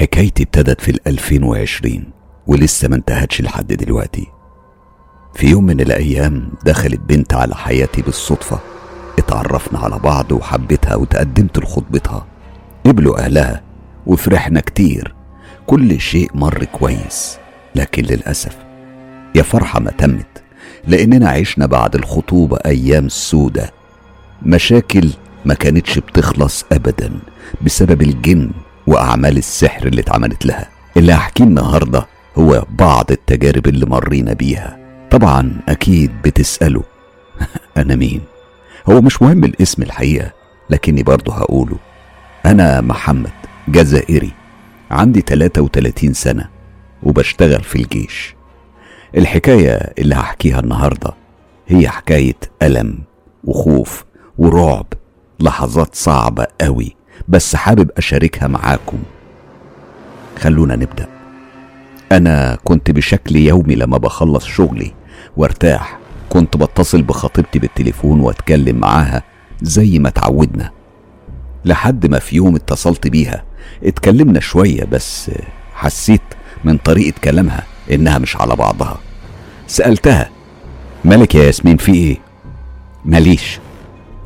حكايتي ابتدت في الألفين وعشرين ولسه ما انتهتش لحد دلوقتي. في يوم من الأيام دخلت بنت على حياتي بالصدفة اتعرفنا على بعض وحبيتها وتقدمت لخطبتها. قبلوا أهلها وفرحنا كتير كل شيء مر كويس لكن للأسف يا فرحة ما تمت لأننا عشنا بعد الخطوبة أيام سودة. مشاكل ما كانتش بتخلص أبدا بسبب الجن وأعمال السحر اللي اتعملت لها. اللي هحكيه النهاردة هو بعض التجارب اللي مرينا بيها. طبعا أكيد بتسألوا أنا مين؟ هو مش مهم الاسم الحقيقة لكني برضه هقوله. أنا محمد جزائري. عندي 33 سنة وبشتغل في الجيش. الحكاية اللي هحكيها النهاردة هي حكاية ألم وخوف ورعب لحظات صعبة قوي. بس حابب أشاركها معاكم. خلونا نبدأ. أنا كنت بشكل يومي لما بخلص شغلي وارتاح كنت بتصل بخطيبتي بالتليفون وأتكلم معاها زي ما اتعودنا لحد ما في يوم اتصلت بيها اتكلمنا شوية بس حسيت من طريقة كلامها إنها مش على بعضها. سألتها مالك يا ياسمين في إيه؟ ماليش.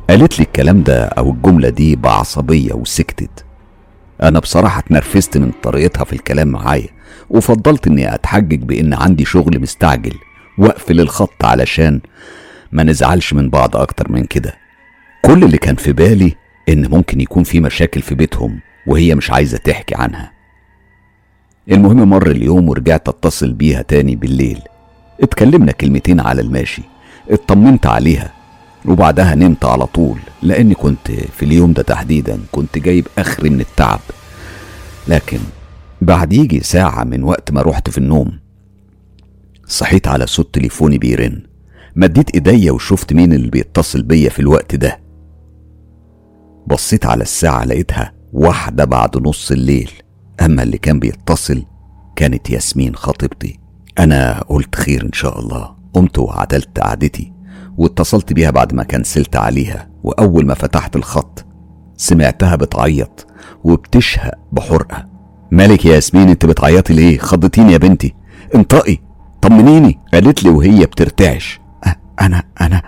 قالت لي الكلام ده أو الجملة دي بعصبية وسكتت. أنا بصراحة اتنرفزت من طريقتها في الكلام معايا وفضلت إني أتحجج بإن عندي شغل مستعجل وأقفل الخط علشان ما نزعلش من بعض أكتر من كده. كل اللي كان في بالي إن ممكن يكون في مشاكل في بيتهم وهي مش عايزة تحكي عنها. المهم مر اليوم ورجعت أتصل بيها تاني بالليل. اتكلمنا كلمتين على الماشي اطمنت عليها وبعدها نمت على طول لأني كنت في اليوم ده تحديدا كنت جايب آخري من التعب. لكن بعد يجي ساعة من وقت ما رحت في النوم صحيت على صوت تليفوني بيرن. مديت إيديا وشفت مين اللي بيتصل بيا في الوقت ده. بصيت على الساعة لقيتها واحدة بعد نص الليل. أما اللي كان بيتصل كانت ياسمين خطيبتي. أنا قلت خير إن شاء الله. قمت وعدلت قعدتي. واتصلت بيها بعد ما كنسلت عليها وأول ما فتحت الخط سمعتها بتعيط وبتشهق بحرقة. مالك يا ياسمين انت بتعيطي ليه؟ خضتيني يا بنتي. انطقي طمنيني. قالت لي وهي بترتعش. أنا أنا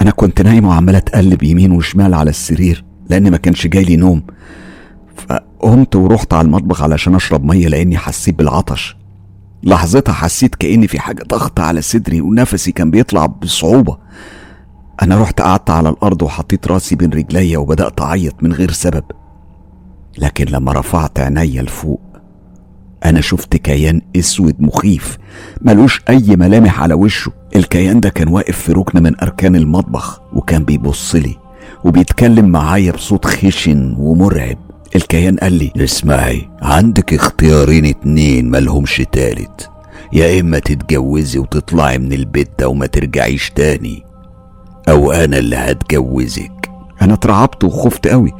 أنا كنت نايمه وعمالة اتقلب يمين وشمال على السرير لأن ما كانش جاي لي نوم. فقمت ورحت على المطبخ علشان أشرب مية لأني حسيت بالعطش. لحظتها حسيت كأن في حاجة ضغط على صدري ونفسي كان بيطلع بصعوبة. أنا رحت قعدت على الأرض وحطيت رأسي بين رجليا وبدأت أعيط من غير سبب. لكن لما رفعت عينيا لفوق أنا شفت كيان أسود مخيف ملوش أي ملامح على وشه. الكيان ده كان واقف في ركن من أركان المطبخ وكان بيبص لي وبيتكلم معايا بصوت خشن ومرعب. الكيان قال لي اسمعي عندك اختيارين اتنين ملهمش تالت. يا إما تتجوزي وتطلعي من البيت ده وما ترجعيش تاني أو أنا اللي هتجوزك. أنا اترعبت وخفت قوي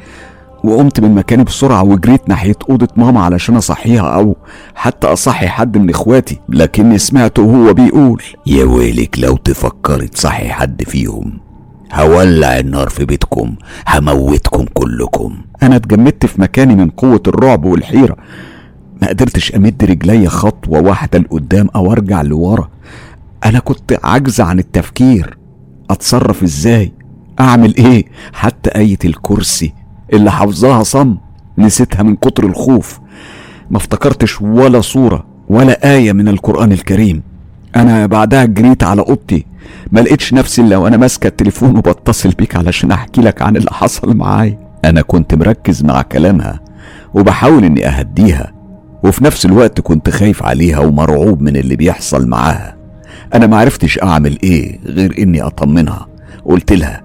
وقمت من مكاني بسرعة وجريت ناحية أوضة ماما علشان أصحيها أو حتى أصحي حد من إخواتي لكني سمعته وهو بيقول يا ويلك لو تفكري تصحي حد فيهم. هولع النار في بيتكم هموتكم كلكم. أنا اتجمدت في مكاني من قوة الرعب والحيرة. ما قدرتش أمد رجلي خطوة واحدة لقدام أو أرجع لورا. أنا كنت عاجزة عن التفكير. أتصرف إزاي؟ أعمل إيه؟ حتى آية الكرسي اللي حافظاها صم نسيتها من كتر الخوف. ما افتكرتش ولا صورة ولا آية من القرآن الكريم. أنا بعدها جريت على أوضتي. ما لقيتش نفسي إلا وأنا ماسكة التليفون وبتصل بيك علشان أحكي لك عن اللي حصل معايا. أنا كنت مركز مع كلامها وبحاول إني أهديها وفي نفس الوقت كنت خايف عليها ومرعوب من اللي بيحصل معاها. أنا معرفتش أعمل إيه غير إني أطمنها. قلت لها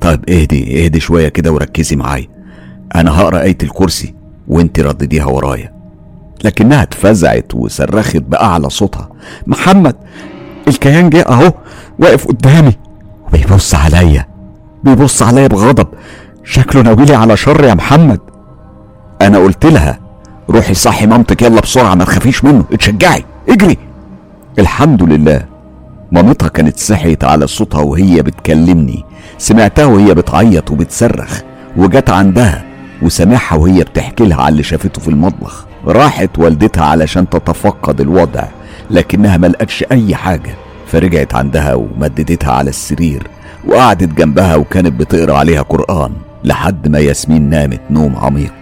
طيب اهدي اهدي شوية كده وركزي معايا. أنا هقرأ آية الكرسي وانت ردديها ورايا. لكنها اتفزعت وصرخت بأعلى صوتها. محمد الكيان جه أهو واقف قدامي. وبيبص عليا بيبص عليا بغضب. شكله ناويلي على شر يا محمد. أنا قلت لها روحي صحي مامتك يلا بسرعة ما تخافيش منه. اتشجعي اجري. الحمد لله مامتها كانت صحيت على صوتها وهي بتكلمني. سمعتها وهي بتعيط وبتصرخ وجت عندها وسامعها وهي بتحكي لها على اللي شافته في المطبخ. راحت والدتها علشان تتفقد الوضع لكنها ملقتش أي حاجة. فرجعت عندها ومددتها على السرير وقعدت جنبها وكانت بتقرأ عليها قرآن لحد ما ياسمين نامت نوم عميق.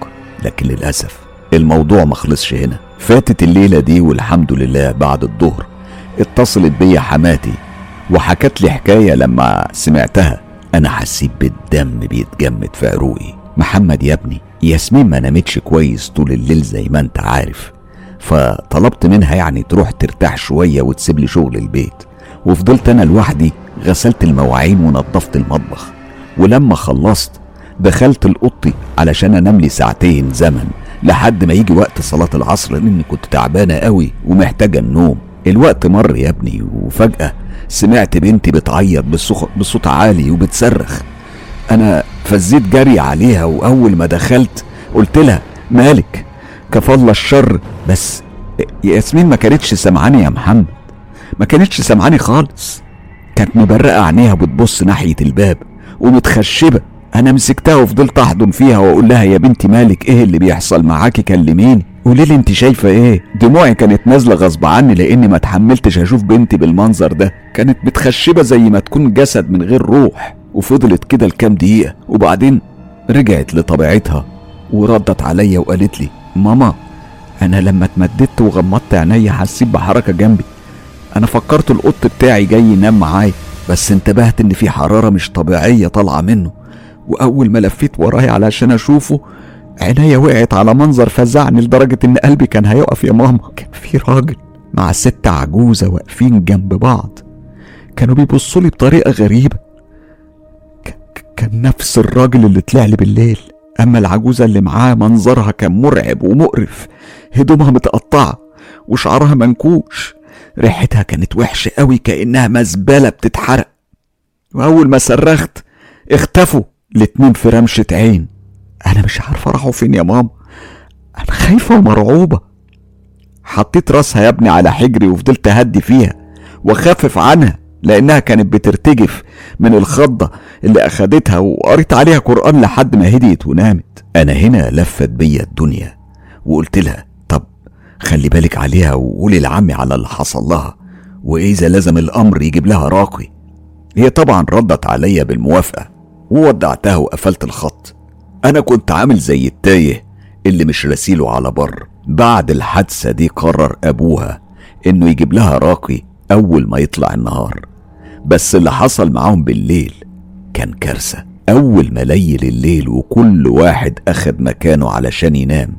لكن للأسف الموضوع مخلصش هنا. فاتت الليلة دي والحمد لله بعد الظهر اتصلت بيا حماتي وحكت لي حكاية لما سمعتها. أنا حسيت بالدم بيتجمد في عروقي. محمد يا ابني ياسمين ما نامتش كويس طول الليل زي ما انت عارف. فطلبت منها يعني تروح ترتاح شوية وتسيب لي شغل البيت. وفضلت أنا لوحدي غسلت المواعين ونظفت المطبخ. ولما خلصت دخلت الأوضتي علشان أنام لي ساعتين زمن لحد ما يجي وقت صلاة العصر لأني كنت تعبانة قوي ومحتاجة النوم. الوقت مر يا ابني وفجأة سمعت بنتي بتعيط بصوت عالي وبتصرخ. أنا فزيت جري عليها وأول ما دخلت قلت لها مالك؟ كفى الله الشر. بس ياسمين ما كانتش سامعاني يا محمد ما كانتش سامعاني خالص. كانت مبرقة عينيها بتبص ناحية الباب ومتخشبة. أنا مسكتها وفضلت أحضن فيها وأقول لها يا بنتي مالك إيه اللي بيحصل معاكي؟ كلميني. قولي لي أنت شايفة إيه؟ دموعي كانت نازلة غصب عني لأني ما اتحملتش أشوف بنتي بالمنظر ده. كانت متخشبة زي ما تكون جسد من غير روح. وفضلت كده لكام دقيقة وبعدين رجعت لطبيعتها وردت عليا وقالت لي ماما أنا لما اتمددت وغمضت عينيا حسيت بحركة جنبي. أنا فكرت القط بتاعي جاي ينام معايا بس انتبهت إن في حرارة مش طبيعية طالعة منه. وأول ما لفيت ورايا علشان أشوفه عينيا وقعت على منظر فزعني لدرجة إن قلبي كان هيقف يا ماما. كان في راجل مع ست عجوزة واقفين جنب بعض. كانوا بيبصوا لي بطريقة غريبة. كان نفس الراجل اللي طلع لي بالليل. أما العجوزة اللي معاه منظرها كان مرعب ومقرف. هدومها متقطعة وشعرها منكوش. ريحتها كانت وحشة قوي كأنها مزبلة بتتحرق. وأول ما صرخت اختفوا الاتنين في رمشة عين. أنا مش عارفة راحوا فين يا ماما. أنا خايفة ومرعوبة. حطيت راسها يا ابني على حجري وفضلت أهدي فيها وأخفف عنها. لأنها كانت بترتجف من الخضة اللي أخدتها وقريت عليها قرآن لحد ما هديت ونامت. أنا هنا لفت بيا الدنيا وقلت لها طب خلي بالك عليها وقولي لعمي على اللي حصل لها وإذا لازم الأمر يجيب لها راقي. هي طبعا ردت عليا بالموافقة وودعتها وقفلت الخط. أنا كنت عامل زي التايه اللي مش رسيله على بر. بعد الحادثة دي قرر أبوها إنه يجيب لها راقي أول ما يطلع النهار. بس اللي حصل معاهم بالليل كان كارثة. أول ما ليل الليل وكل واحد أخد مكانه علشان ينام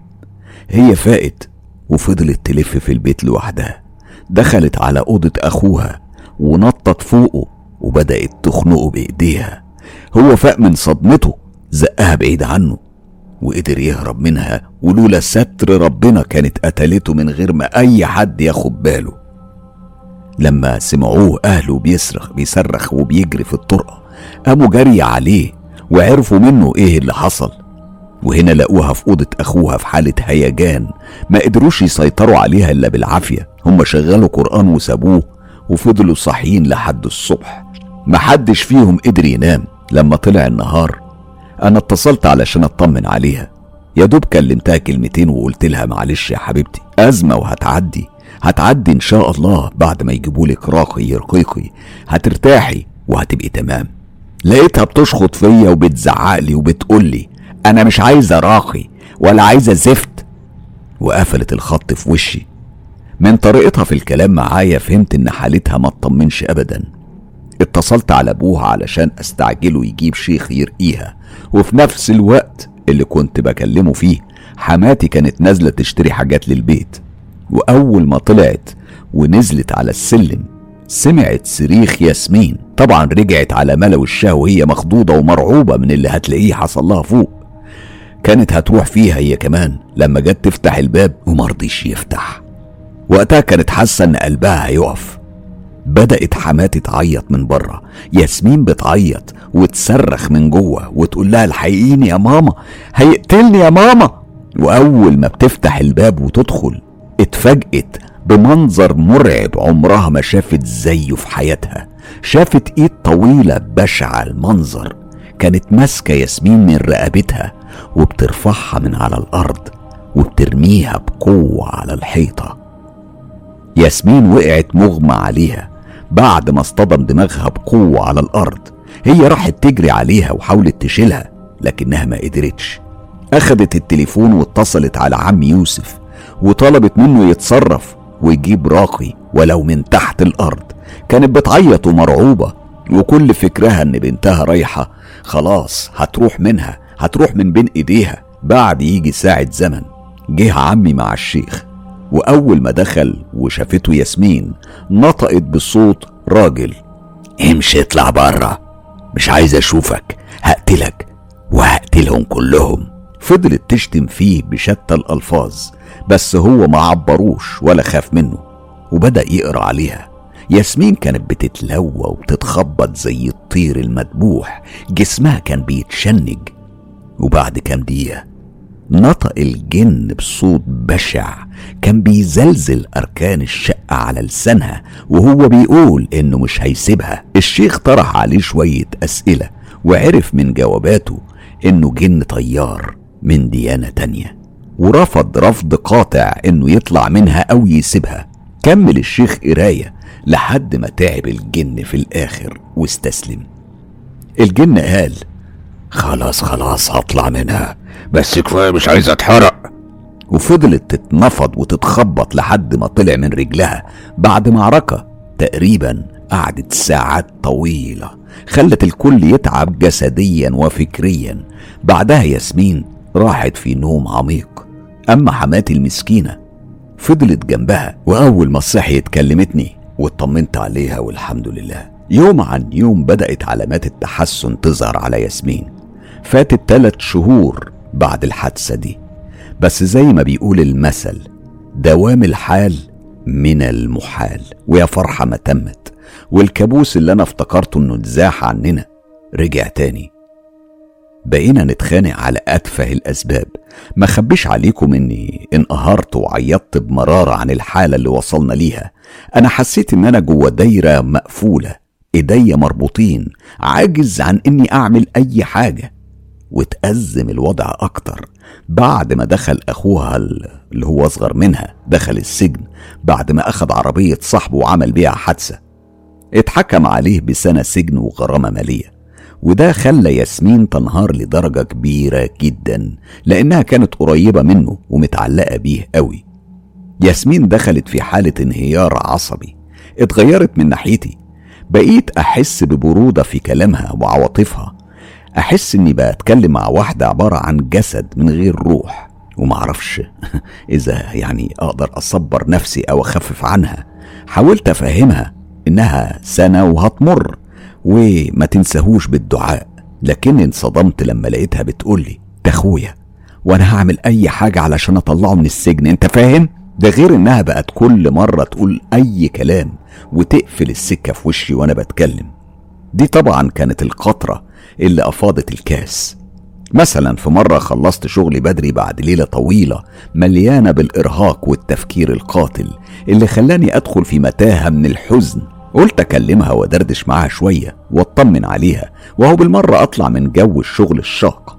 هي فاقت وفضلت تلف في البيت لوحدها. دخلت على أوضة أخوها ونطت فوقه وبدأت تخنقه بإيديها. هو فاق من صدمته زقها بعيد عنه وقدر يهرب منها ولولا ستر ربنا كانت قتلته من غير ما أي حد ياخد باله. لما سمعوه أهله بيصرخ بيصرخ وبيجري في الطرقة. قاموا جري عليه وعرفوا منه إيه اللي حصل. وهنا لقوها في أوضة أخوها في حالة هيجان. ما قدروش يسيطروا عليها إلا بالعافية. هم شغلوا قرآن وسابوه وفضلوا صاحيين لحد الصبح. محدش فيهم قدر ينام. لما طلع النهار أنا اتصلت علشان أطمن عليها. يا دوب كلمتها كلمتين وقلت لها معلش يا حبيبتي. أزمة وهتعدي. هتعدي إن شاء الله بعد ما يجيبولك راقي يرقيقي. هترتاحي وهتبقي تمام. لقيتها بتشخط فيا وبتزعقلي وبتقولي أنا مش عايزة راقي ولا عايزة زفت. وقفلت الخط في وشي. من طريقتها في الكلام معايا فهمت إن حالتها ما تطمنش أبدا. اتصلت على أبوها علشان أستعجله يجيب شيخ يرقيها. وفي نفس الوقت اللي كنت بكلمه فيه حماتي كانت نازلة تشتري حاجات للبيت. وأول ما طلعت ونزلت على السلم سمعت صريخ ياسمين. طبعا رجعت على ملأ وشها وهي مخضوضة ومرعوبة من اللي هتلاقيه حصل لها فوق. كانت هتروح فيها هي كمان لما جت تفتح الباب ومرضيش يفتح. وقتها كانت حاسة إن قلبها هيقف. بدأت حماتي تعيط من بره. ياسمين بتعيط وتصرخ من جوه وتقول لها الحقيقيني يا ماما هيقتلني يا ماما. وأول ما بتفتح الباب وتدخل اتفاجئت بمنظر مرعب عمرها ما شافت زيه في حياتها. شافت ايد طويلة بشعة المنظر. كانت ماسكة ياسمين من رقبتها وبترفعها من على الأرض وبترميها بقوة على الحيطة. ياسمين وقعت مغمى عليها بعد ما اصطدم دماغها بقوة على الأرض. هي راحت تجري عليها وحاولت تشيلها لكنها ما قدرتش. أخدت التليفون واتصلت على عم يوسف. وطلبت منه يتصرف ويجيب راقي ولو من تحت الأرض. كانت بتعيط ومرعوبة وكل فكرها إن بنتها رايحة. خلاص هتروح منها هتروح من بين إيديها. بعد يجي ساعة زمن. جه عمي مع الشيخ. وأول ما دخل وشافته ياسمين نطقت بصوت راجل. امشي اطلع بره مش عايز أشوفك. هقتلك. وهقتلهم كلهم. فضلت تشتم فيه بشتى الألفاظ بس هو ما عبروش ولا خاف منه وبدأ يقرأ عليها. ياسمين كانت بتتلوى وتتخبط زي الطير المدبوح جسمها كان بيتشنج. وبعد كام دقيقة نطق الجن بصوت بشع كان بيزلزل أركان الشقة على لسانها وهو بيقول إنه مش هيسيبها. الشيخ طرح عليه شوية أسئلة وعرف من جواباته إنه جن طيار. من ديانة تانية. ورفض رفض قاطع إنه يطلع منها أو يسيبها. كمل الشيخ قراية لحد ما تعب الجن في الآخر واستسلم. الجن قال خلاص خلاص هطلع منها. بس كفاية مش عايز أتحرق. وفضلت تتنفض وتتخبط لحد ما طلع من رجلها بعد معركة. تقريبا قعدت ساعات طويلة خلت الكل يتعب جسديا وفكريا. بعدها ياسمين راحت في نوم عميق. أما حماتي المسكينة فضلت جنبها وأول ما صحيت كلمتني واطمنت عليها والحمد لله. يوم عن يوم بدأت علامات التحسن تظهر على ياسمين. فاتت ثلاث شهور بعد الحادثة دي. بس زي ما بيقول المثل دوام الحال من المحال. ويا فرحة ما تمت. والكابوس اللي أنا افتكرته إنه اتزاح عننا رجع تاني. بقينا نتخانق على أتفه الأسباب. ما خبيش عليكم إني انقهرت وعيطت بمرارة عن الحالة اللي وصلنا ليها. أنا حسيت إن أنا جوه دايرة مقفولة إيديا مربوطين عاجز عن إني أعمل أي حاجة. وتأزم الوضع أكتر. بعد ما دخل أخوها اللي هو أصغر منها دخل السجن. بعد ما أخذ عربية صاحبه وعمل بيها حادثة. اتحكم عليه بسنة سجن وغرامة مالية. وده خلى ياسمين تنهار لدرجة كبيرة جدا لأنها كانت قريبة منه ومتعلقة بيه قوي. ياسمين دخلت في حالة انهيار عصبي اتغيرت من ناحيتي بقيت أحس ببرودة في كلامها وعواطفها أحس إني بتكلم مع واحدة عبارة عن جسد من غير روح ومعرفش إذا يعني أقدر أصبر نفسي أو أخفف عنها. حاولت أفهمها إنها سنة وهتمر. وما تنساهوش بالدعاء. لكني انصدمت لما لقيتها بتقولي ده أخويا وأنا هعمل أي حاجة علشان أطلعه من السجن. أنت فاهم؟ ده غير إنها بقت كل مرة تقول أي كلام وتقفل السكة في وشي وأنا بتكلم. دي طبعا كانت القطرة اللي أفاضت الكاس. مثلا في مرة خلصت شغلي بدري بعد ليلة طويلة مليانة بالإرهاق والتفكير القاتل اللي خلاني أدخل في متاهة من الحزن قلت أكلمها وأدردش معاها شوية وأطمن عليها وهو بالمرة أطلع من جو الشغل الشاق.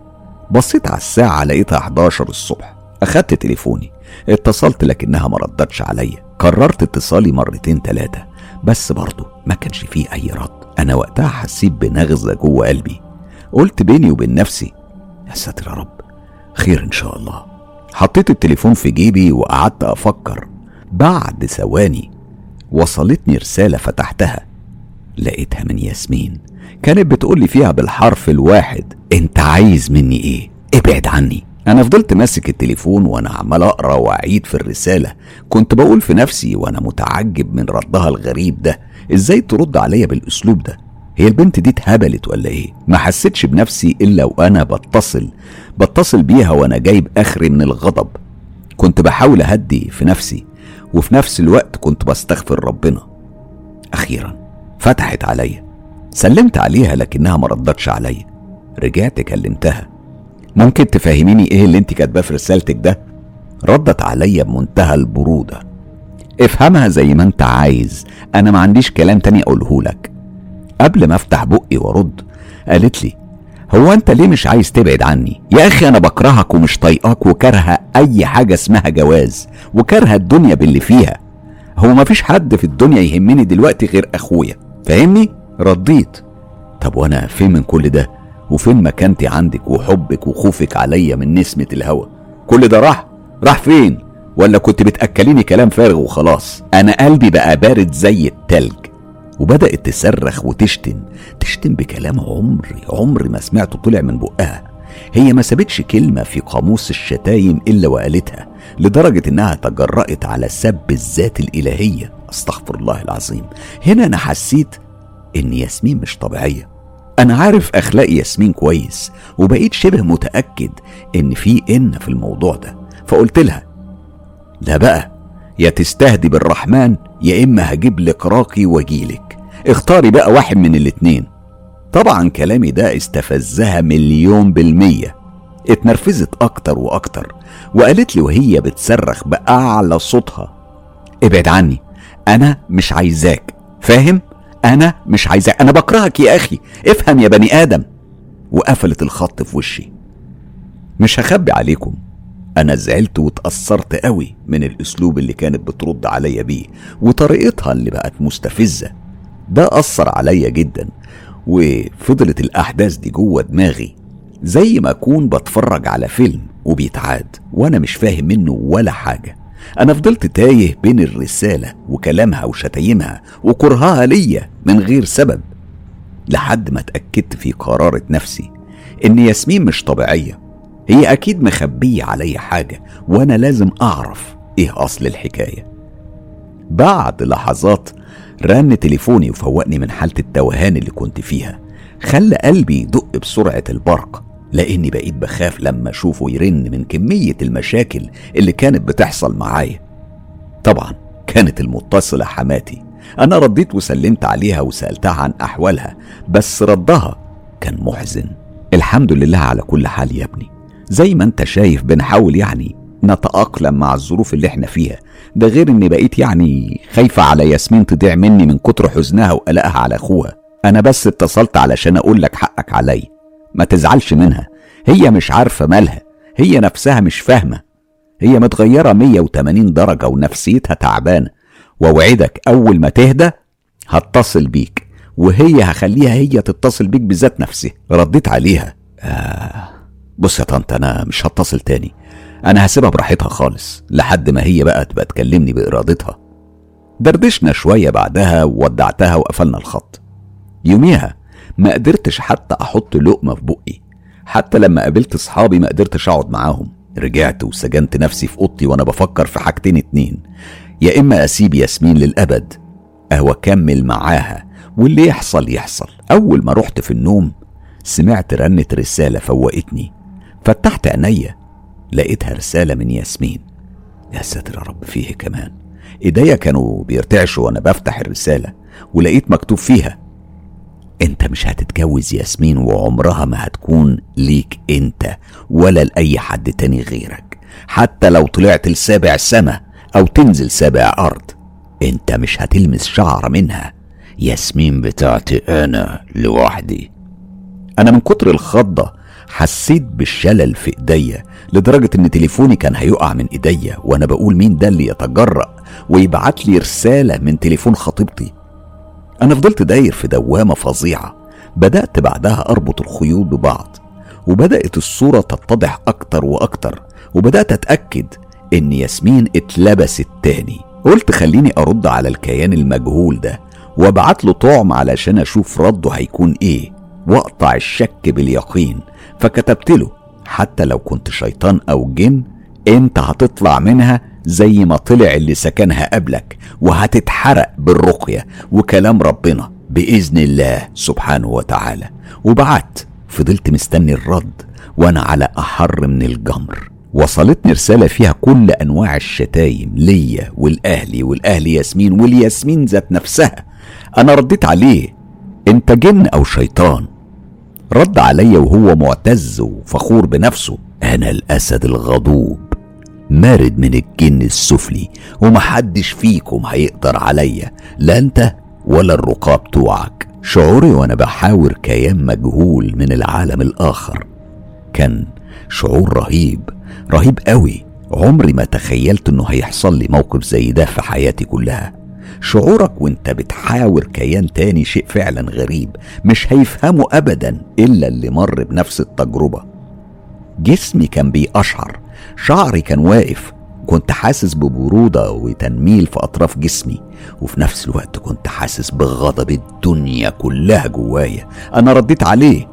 بصيت على الساعة لقيتها 11 الصبح. أخدت تليفوني. اتصلت لكنها ما ردتش عليا. قررت اتصالي مرتين تلاتة. بس برضه ما كانش فيه أي رد. أنا وقتها حسيت بنغزة جوه قلبي. قلت بيني وبين نفسي يا ساتر يا رب خير إن شاء الله. حطيت التليفون في جيبي وقعدت أفكر. بعد ثواني وصلتني رسالة فتحتها. لقيتها من ياسمين. كانت بتقولي فيها بالحرف الواحد أنت عايز مني إيه؟ ابعد عني. أنا فضلت ماسك التليفون وأنا عمال أقرأ وأعيد في الرسالة. كنت بقول في نفسي وأنا متعجب من ردها الغريب ده إزاي ترد عليا بالأسلوب ده؟ هي البنت دي اتهبلت ولا إيه؟ ما حسيتش بنفسي إلا وأنا بتصل بتصل بيها وأنا جايب آخري من الغضب. كنت بحاول أهدي في نفسي. وفي نفس الوقت كنت بستغفر ربنا. أخيرا فتحت عليا سلمت عليها لكنها ما ردتش عليا رجعت كلمتها. ممكن تفهميني إيه اللي أنت كاتباه في رسالتك ده؟ ردت عليا بمنتهى البرودة. افهمها زي ما أنت عايز. أنا ما عنديش كلام تاني أقوله لك. قبل ما أفتح بقي وأرد قالت لي هو انت ليه مش عايز تبعد عني؟ يا أخي أنا بكرهك ومش طايقاك وكارهة اي حاجة اسمها جواز وكارهة الدنيا باللي فيها. هو مفيش حد في الدنيا يهمني دلوقتي غير اخويا. فاهمني؟ رديت طب وأنا فين من كل ده؟ وفين مكانتي عندك وحبك وخوفك عليا من نسمة الهوى كل ده راح؟ راح فين؟ ولا كنت بتأكليني كلام فارغ وخلاص؟ أنا قلبي بقى بارد زي التلج. وبدأت تصرخ وتشتم. تشتم بكلام عمري عمري ما سمعته طلع من بقها. هي ما سابتش كلمة في قاموس الشتايم إلا وقالتها لدرجة إنها تجرأت على سب الذات الإلهية. أستغفر الله العظيم. هنا أنا حسيت إن ياسمين مش طبيعية. أنا عارف أخلاق ياسمين كويس وبقيت شبه متأكد إن في إن في الموضوع ده. فقلت لها لا بقى يا تستهدي بالرحمن يا إما هجيب لك راقي وأجيلك. اختاري بقى واحد من الاتنين. طبعا كلامي ده استفزها مليون بالمية. اتنرفزت أكتر وأكتر وقالت لي وهي بتصرخ بأعلى صوتها ابعد عني أنا مش عايزاك فاهم؟ أنا مش عايزاك أنا بكرهك يا أخي افهم يا بني آدم. وقفلت الخط في وشي. مش هخبي عليكم أنا زعلت واتأثرت قوي من الأسلوب اللي كانت بترد عليا بيه وطريقتها اللي بقت مستفزة ده أثر عليا جدا وفضلت الأحداث دي جوه دماغي زي ما أكون بتفرج على فيلم وبيتعاد وأنا مش فاهم منه ولا حاجة. أنا فضلت تايه بين الرسالة وكلامها وشتايمها وكرهها ليا من غير سبب لحد ما اتأكدت في قرارة نفسي إن ياسمين مش طبيعية. هي أكيد مخبية عليا حاجة وأنا لازم أعرف إيه أصل الحكاية. بعد لحظات رن تليفوني وفوقني من حالة التوهان اللي كنت فيها. خلى قلبي يدق بسرعة البرق لأني بقيت بخاف لما أشوفه يرن من كمية المشاكل اللي كانت بتحصل معايا. طبعا كانت المتصلة حماتي. أنا رديت وسلمت عليها وسألتها عن أحوالها بس ردها كان محزن. الحمد لله على كل حال يا ابني. زي ما أنت شايف بنحاول يعني نتأقلم مع الظروف اللي إحنا فيها. ده غير اني بقيت يعني خايفة على ياسمين تضيع مني من كتر حزنها وقلقها على أخوها. أنا بس اتصلت علشان أقول لك حقك عليا. ما تزعلش منها. هي مش عارفة مالها. هي نفسها مش فاهمة. هي متغيرة 180 درجة ونفسيتها تعبانة. ووعدك أول ما تهدى هتصل بيك. وهي هخليها هي تتصل بيك بذات نفسها. رديت عليها. آه بص يا طنط أنا مش هتصل تاني. أنا هسيبها براحتها خالص لحد ما هي بقى تبقى تكلمني بإرادتها. دردشنا شوية بعدها وودعتها وقفلنا الخط. يوميها ما قدرتش حتى أحط لقمة في بقي. حتى لما قابلت أصحابي ما قدرتش أقعد معاهم. رجعت وسجنت نفسي في أوضتي وأنا بفكر في حاجتين اتنين. يا إما أسيب ياسمين للأبد أهو أكمل معاها واللي يحصل يحصل. أول ما رحت في النوم سمعت رنة رسالة فوقتني. فتحت عينيا لقيتها رسالة من ياسمين. يا ساتر يا رب فيه كمان. إيديا كانوا بيرتعشوا وأنا بفتح الرسالة ولقيت مكتوب فيها أنت مش هتتجوز ياسمين وعمرها ما هتكون ليك أنت ولا لأي حد تاني غيرك. حتى لو طلعت لسابع سما أو تنزل سابع أرض أنت مش هتلمس شعر منها. ياسمين بتاعتي أنا لوحدي. أنا من كتر الخضة حسيت بالشلل في ايديا لدرجة إن تليفوني كان هيقع من ايديا وأنا بقول مين ده اللي يتجرأ ويبعت لي رسالة من تليفون خطيبتي. أنا فضلت داير في دوامة فظيعة. بدأت بعدها أربط الخيوط ببعض وبدأت الصورة تتضح أكتر وأكتر وبدأت أتأكد إن ياسمين اتلبست تاني. قلت خليني أرد على الكيان المجهول ده وأبعت له طعم علشان أشوف رده هيكون إيه وأقطع الشك باليقين. فكتبت له حتى لو كنت شيطان أو جن أنت هتطلع منها زي ما طلع اللي سكنها قبلك وهتتحرق بالرقية وكلام ربنا بإذن الله سبحانه وتعالى. وبعت فضلت مستني الرد وأنا على أحر من الجمر. وصلتني رسالة فيها كل أنواع الشتايم ليا والأهلي والأهلي ياسمين والياسمين ذات نفسها. أنا رديت عليه أنت جن أو شيطان؟ رد عليا وهو معتز وفخور بنفسه. أنا الأسد الغضوب مارد من الجن السفلي ومحدش فيكم هيقدر عليا لا أنت ولا الرقاب بتوعك شعوري وأنا بحاور كيان مجهول من العالم الآخر. كان شعور رهيب رهيب قوي. عمري ما تخيلت إنه هيحصل لي موقف زي ده في حياتي كلها. شعورك وانت بتحاور كيان تاني شيء فعلا غريب مش هيفهمه ابدا إلا اللي مر بنفس التجربة. جسمي كان بيقشعر شعري كان واقف كنت حاسس ببرودة وتنميل في أطراف جسمي وفي نفس الوقت كنت حاسس بغضب الدنيا كلها جوايا. أنا رديت عليه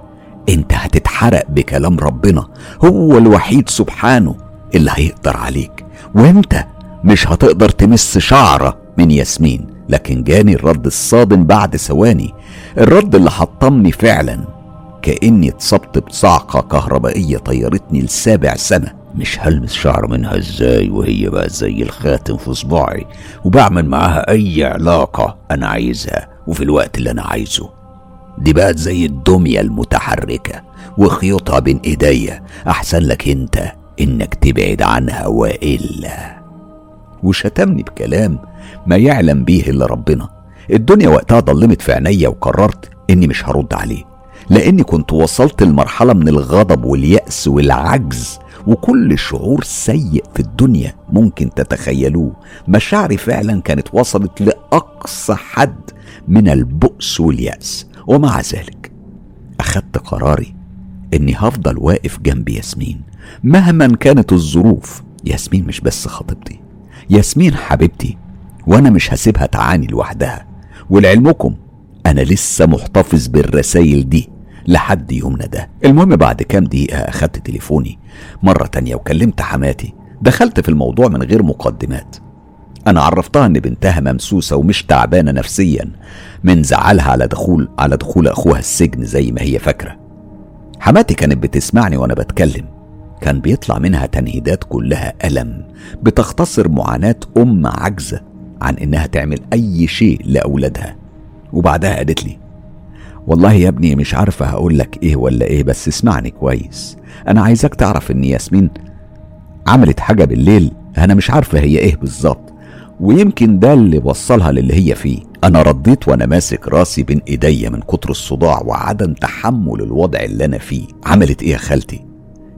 أنت هتتحرق بكلام ربنا هو الوحيد سبحانه اللي هيقدر عليك وأنت مش هتقدر تمس شعرة من ياسمين لكن جاني الرد الصادم بعد ثواني الرد اللي حطمني فعلا. كأني اتصبت بصعقة كهربائية طيرتني لسابع سنة. مش هلمس شعر منها إزاي وهي بقى زي الخاتم في صباعي وبعمل معاها أي علاقة أنا عايزها وفي الوقت اللي أنا عايزه. دي بقت زي الدمية المتحركة وخيوطها بين إيديا. أحسن لك أنت إنك تبعد عنها وإلا. وشتمني بكلام ما يعلم بيه إلا ربنا. الدنيا وقتها ضلمت في عينيا وقررت إني مش هرد عليه لأني كنت وصلت لمرحلة من الغضب واليأس والعجز وكل شعور سيء في الدنيا ممكن تتخيلوه. مشاعري فعلا كانت وصلت لأقصى حد من البؤس واليأس ومع ذلك اخدت قراري إني هفضل واقف جنب ياسمين. مهما كانت الظروف ياسمين مش بس خطيبتي ياسمين حبيبتي وأنا مش هسيبها تعاني لوحدها. ولعلمكم أنا لسه محتفظ بالرسايل دي لحد يومنا ده. المهم بعد كام دقيقة أخدت تليفوني مرة تانية وكلمت حماتي. دخلت في الموضوع من غير مقدمات. أنا عرفتها إن بنتها ممسوسة ومش تعبانة نفسيا من زعلها على دخول على دخول أخوها السجن زي ما هي فاكرة. حماتي كانت بتسمعني وأنا بتكلم. كان بيطلع منها تنهيدات كلها ألم بتختصر معاناة أم عجزة عن إنها تعمل أي شيء لأولادها. وبعدها قالت لي والله يا ابني مش عارفة هقول لك إيه ولا إيه بس اسمعني كويس. أنا عايزك تعرف إن ياسمين عملت حاجة بالليل أنا مش عارفة هي إيه بالظبط ويمكن ده اللي وصلها للي هي فيه. أنا رديت وأنا ماسك راسي بين إيديا من كتر الصداع وعدم تحمل الوضع اللي أنا فيه. عملت إيه يا خالتي؟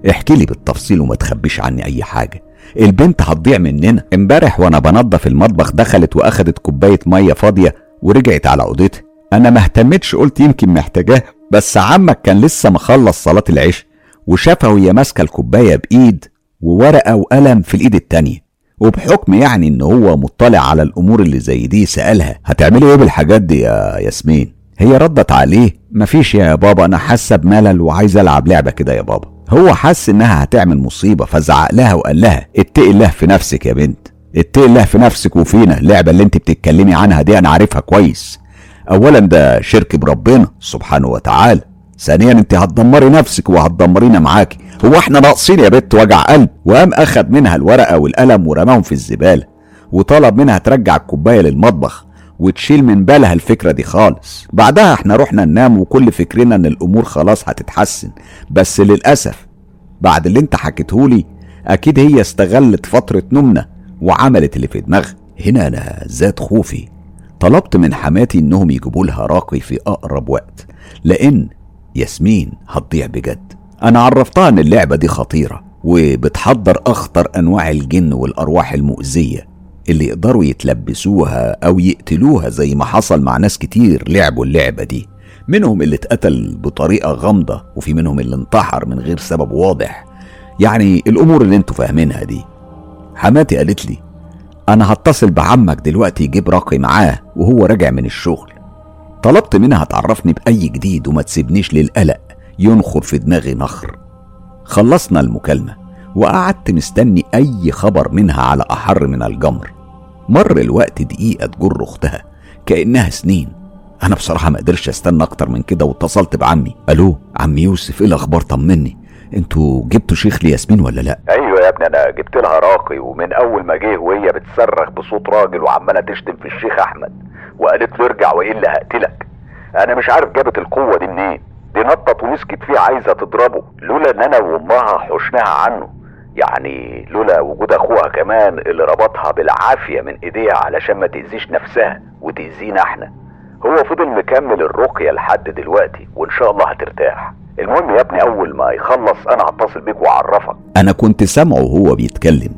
احكي لي بالتفصيل وما تخبيش عني أي حاجة. البنت هتضيع مننا. امبارح وأنا بنضف المطبخ دخلت وأخدت كوباية مية فاضية ورجعت على أوضتها. أنا ما اهتمتش قلت يمكن محتاجاه بس عمك كان لسه مخلص صلاة العشاء وشافها وهي ماسكة الكوباية بإيد وورقة وقلم في الإيد التانية. وبحكم يعني إن هو مطلع على الأمور اللي زي دي سألها هتعملي إيه بالحاجات دي يا ياسمين؟ هي ردت عليه مفيش يا بابا أنا حاسة بملل وعايزة ألعب لعبة كده يا بابا. هو حس إنها هتعمل مصيبة فزعق لها وقال لها اتقي الله في نفسك يا بنت. اتقي الله في نفسك وفينا. اللعبة اللي انت بتتكلمي عنها دي أنا عارفها كويس. اولا ده شرك بربنا سبحانه وتعالى. ثانيا انت هتدمري نفسك وهتدمرينا معاكي. هو إحنا ناقصين يا بت وجع قلب. وقام أخد منها الورقة والقلم ورماهم في الزبالة. وطلب منها ترجع الكوباية للمطبخ. وتشيل من بالها الفكرة دي خالص. بعدها إحنا رحنا ننام وكل فكرنا إن الأمور خلاص هتتحسن. بس للأسف بعد اللي انت حكيتهولي أكيد هي استغلت فترة نومنا وعملت اللي في دماغها. هنا أنا زاد خوفي. طلبت من حماتي إنهم يجيبوا لها راقي في أقرب وقت. لأن ياسمين هتضيع بجد. أنا عرفتها إن اللعبة دي خطيرة وبتحضر أخطر أنواع الجن والأرواح المؤذية. اللي يقدروا يتلبسوها أو يقتلوها زي ما حصل مع ناس كتير لعبوا اللعبة دي. منهم اللي اتقتل بطريقة غامضة وفي منهم اللي انتحر من غير سبب واضح. يعني الأمور اللي أنتوا فاهمينها دي. حماتي قالت لي أنا هتصل بعمك دلوقتي يجيب راقي معاه وهو راجع من الشغل. طلبت منها تعرفني بأي جديد وما تسيبنيش للقلق. ينخر في دماغي نخر. خلصنا المكالمة وقعدت مستني أي خبر منها على أحر من الجمر. مر الوقت دقيقة تجر أختها كأنها سنين. أنا بصراحة ما قدرش أستنى أكتر من كده واتصلت بعمي. ألو عم يوسف إيه الأخبار؟ طمني. أنتوا جبتوا شيخ لياسمين ولا لأ؟ أيوه يا ابني أنا جبت لها راقي ومن أول ما جه وهي بتصرخ بصوت راجل وعمالة تشتم في الشيخ أحمد وقالت له ارجع وإلا هقتلك. أنا مش عارف جابت القوة دي منين. دي نطت ومسكت فيه عايزة تضربه لولا إن أنا وأمها حشناها عنه. يعني لولا وجود أخوها كمان اللي ربطها بالعافية من إيديها علشان ما تأذيش نفسها وتأذينا إحنا. هو فضل مكمل الرقية لحد دلوقتي وإن شاء الله هترتاح. المهم يا ابني أول ما يخلص أنا هتصل بيك وأعرفك. أنا كنت سامعه وهو بيتكلم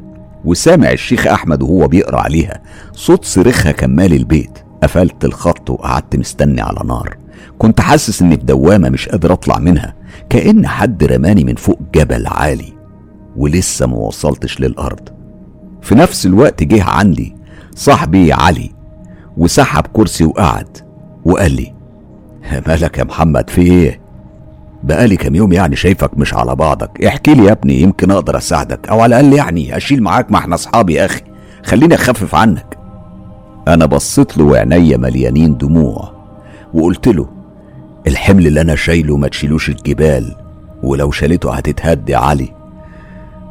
وسامع الشيخ أحمد وهو بيقرأ عليها صوت صريخها كان مالي البيت. قفلت الخط وقعدت مستني على نار. كنت حاسس إني في دوامة مش قادر أطلع منها كأن حد رماني من فوق جبل عالي. ولسه ما وصلتش للأرض. في نفس الوقت جه عندي صاحبي علي وسحب كرسي وقعد وقال لي مالك يا محمد في إيه؟ بقالي كام يوم يعني شايفك مش على بعضك. احكي لي يا ابني يمكن أقدر أساعدك أو على الأقل يعني أشيل معاك ما إحنا أصحابي يا أخي. خليني أخفف عنك. أنا بصيت له وعينيا مليانين دموع وقلت له الحمل اللي أنا شايله ما تشيلوش الجبال ولو شالته هتتهد يا علي.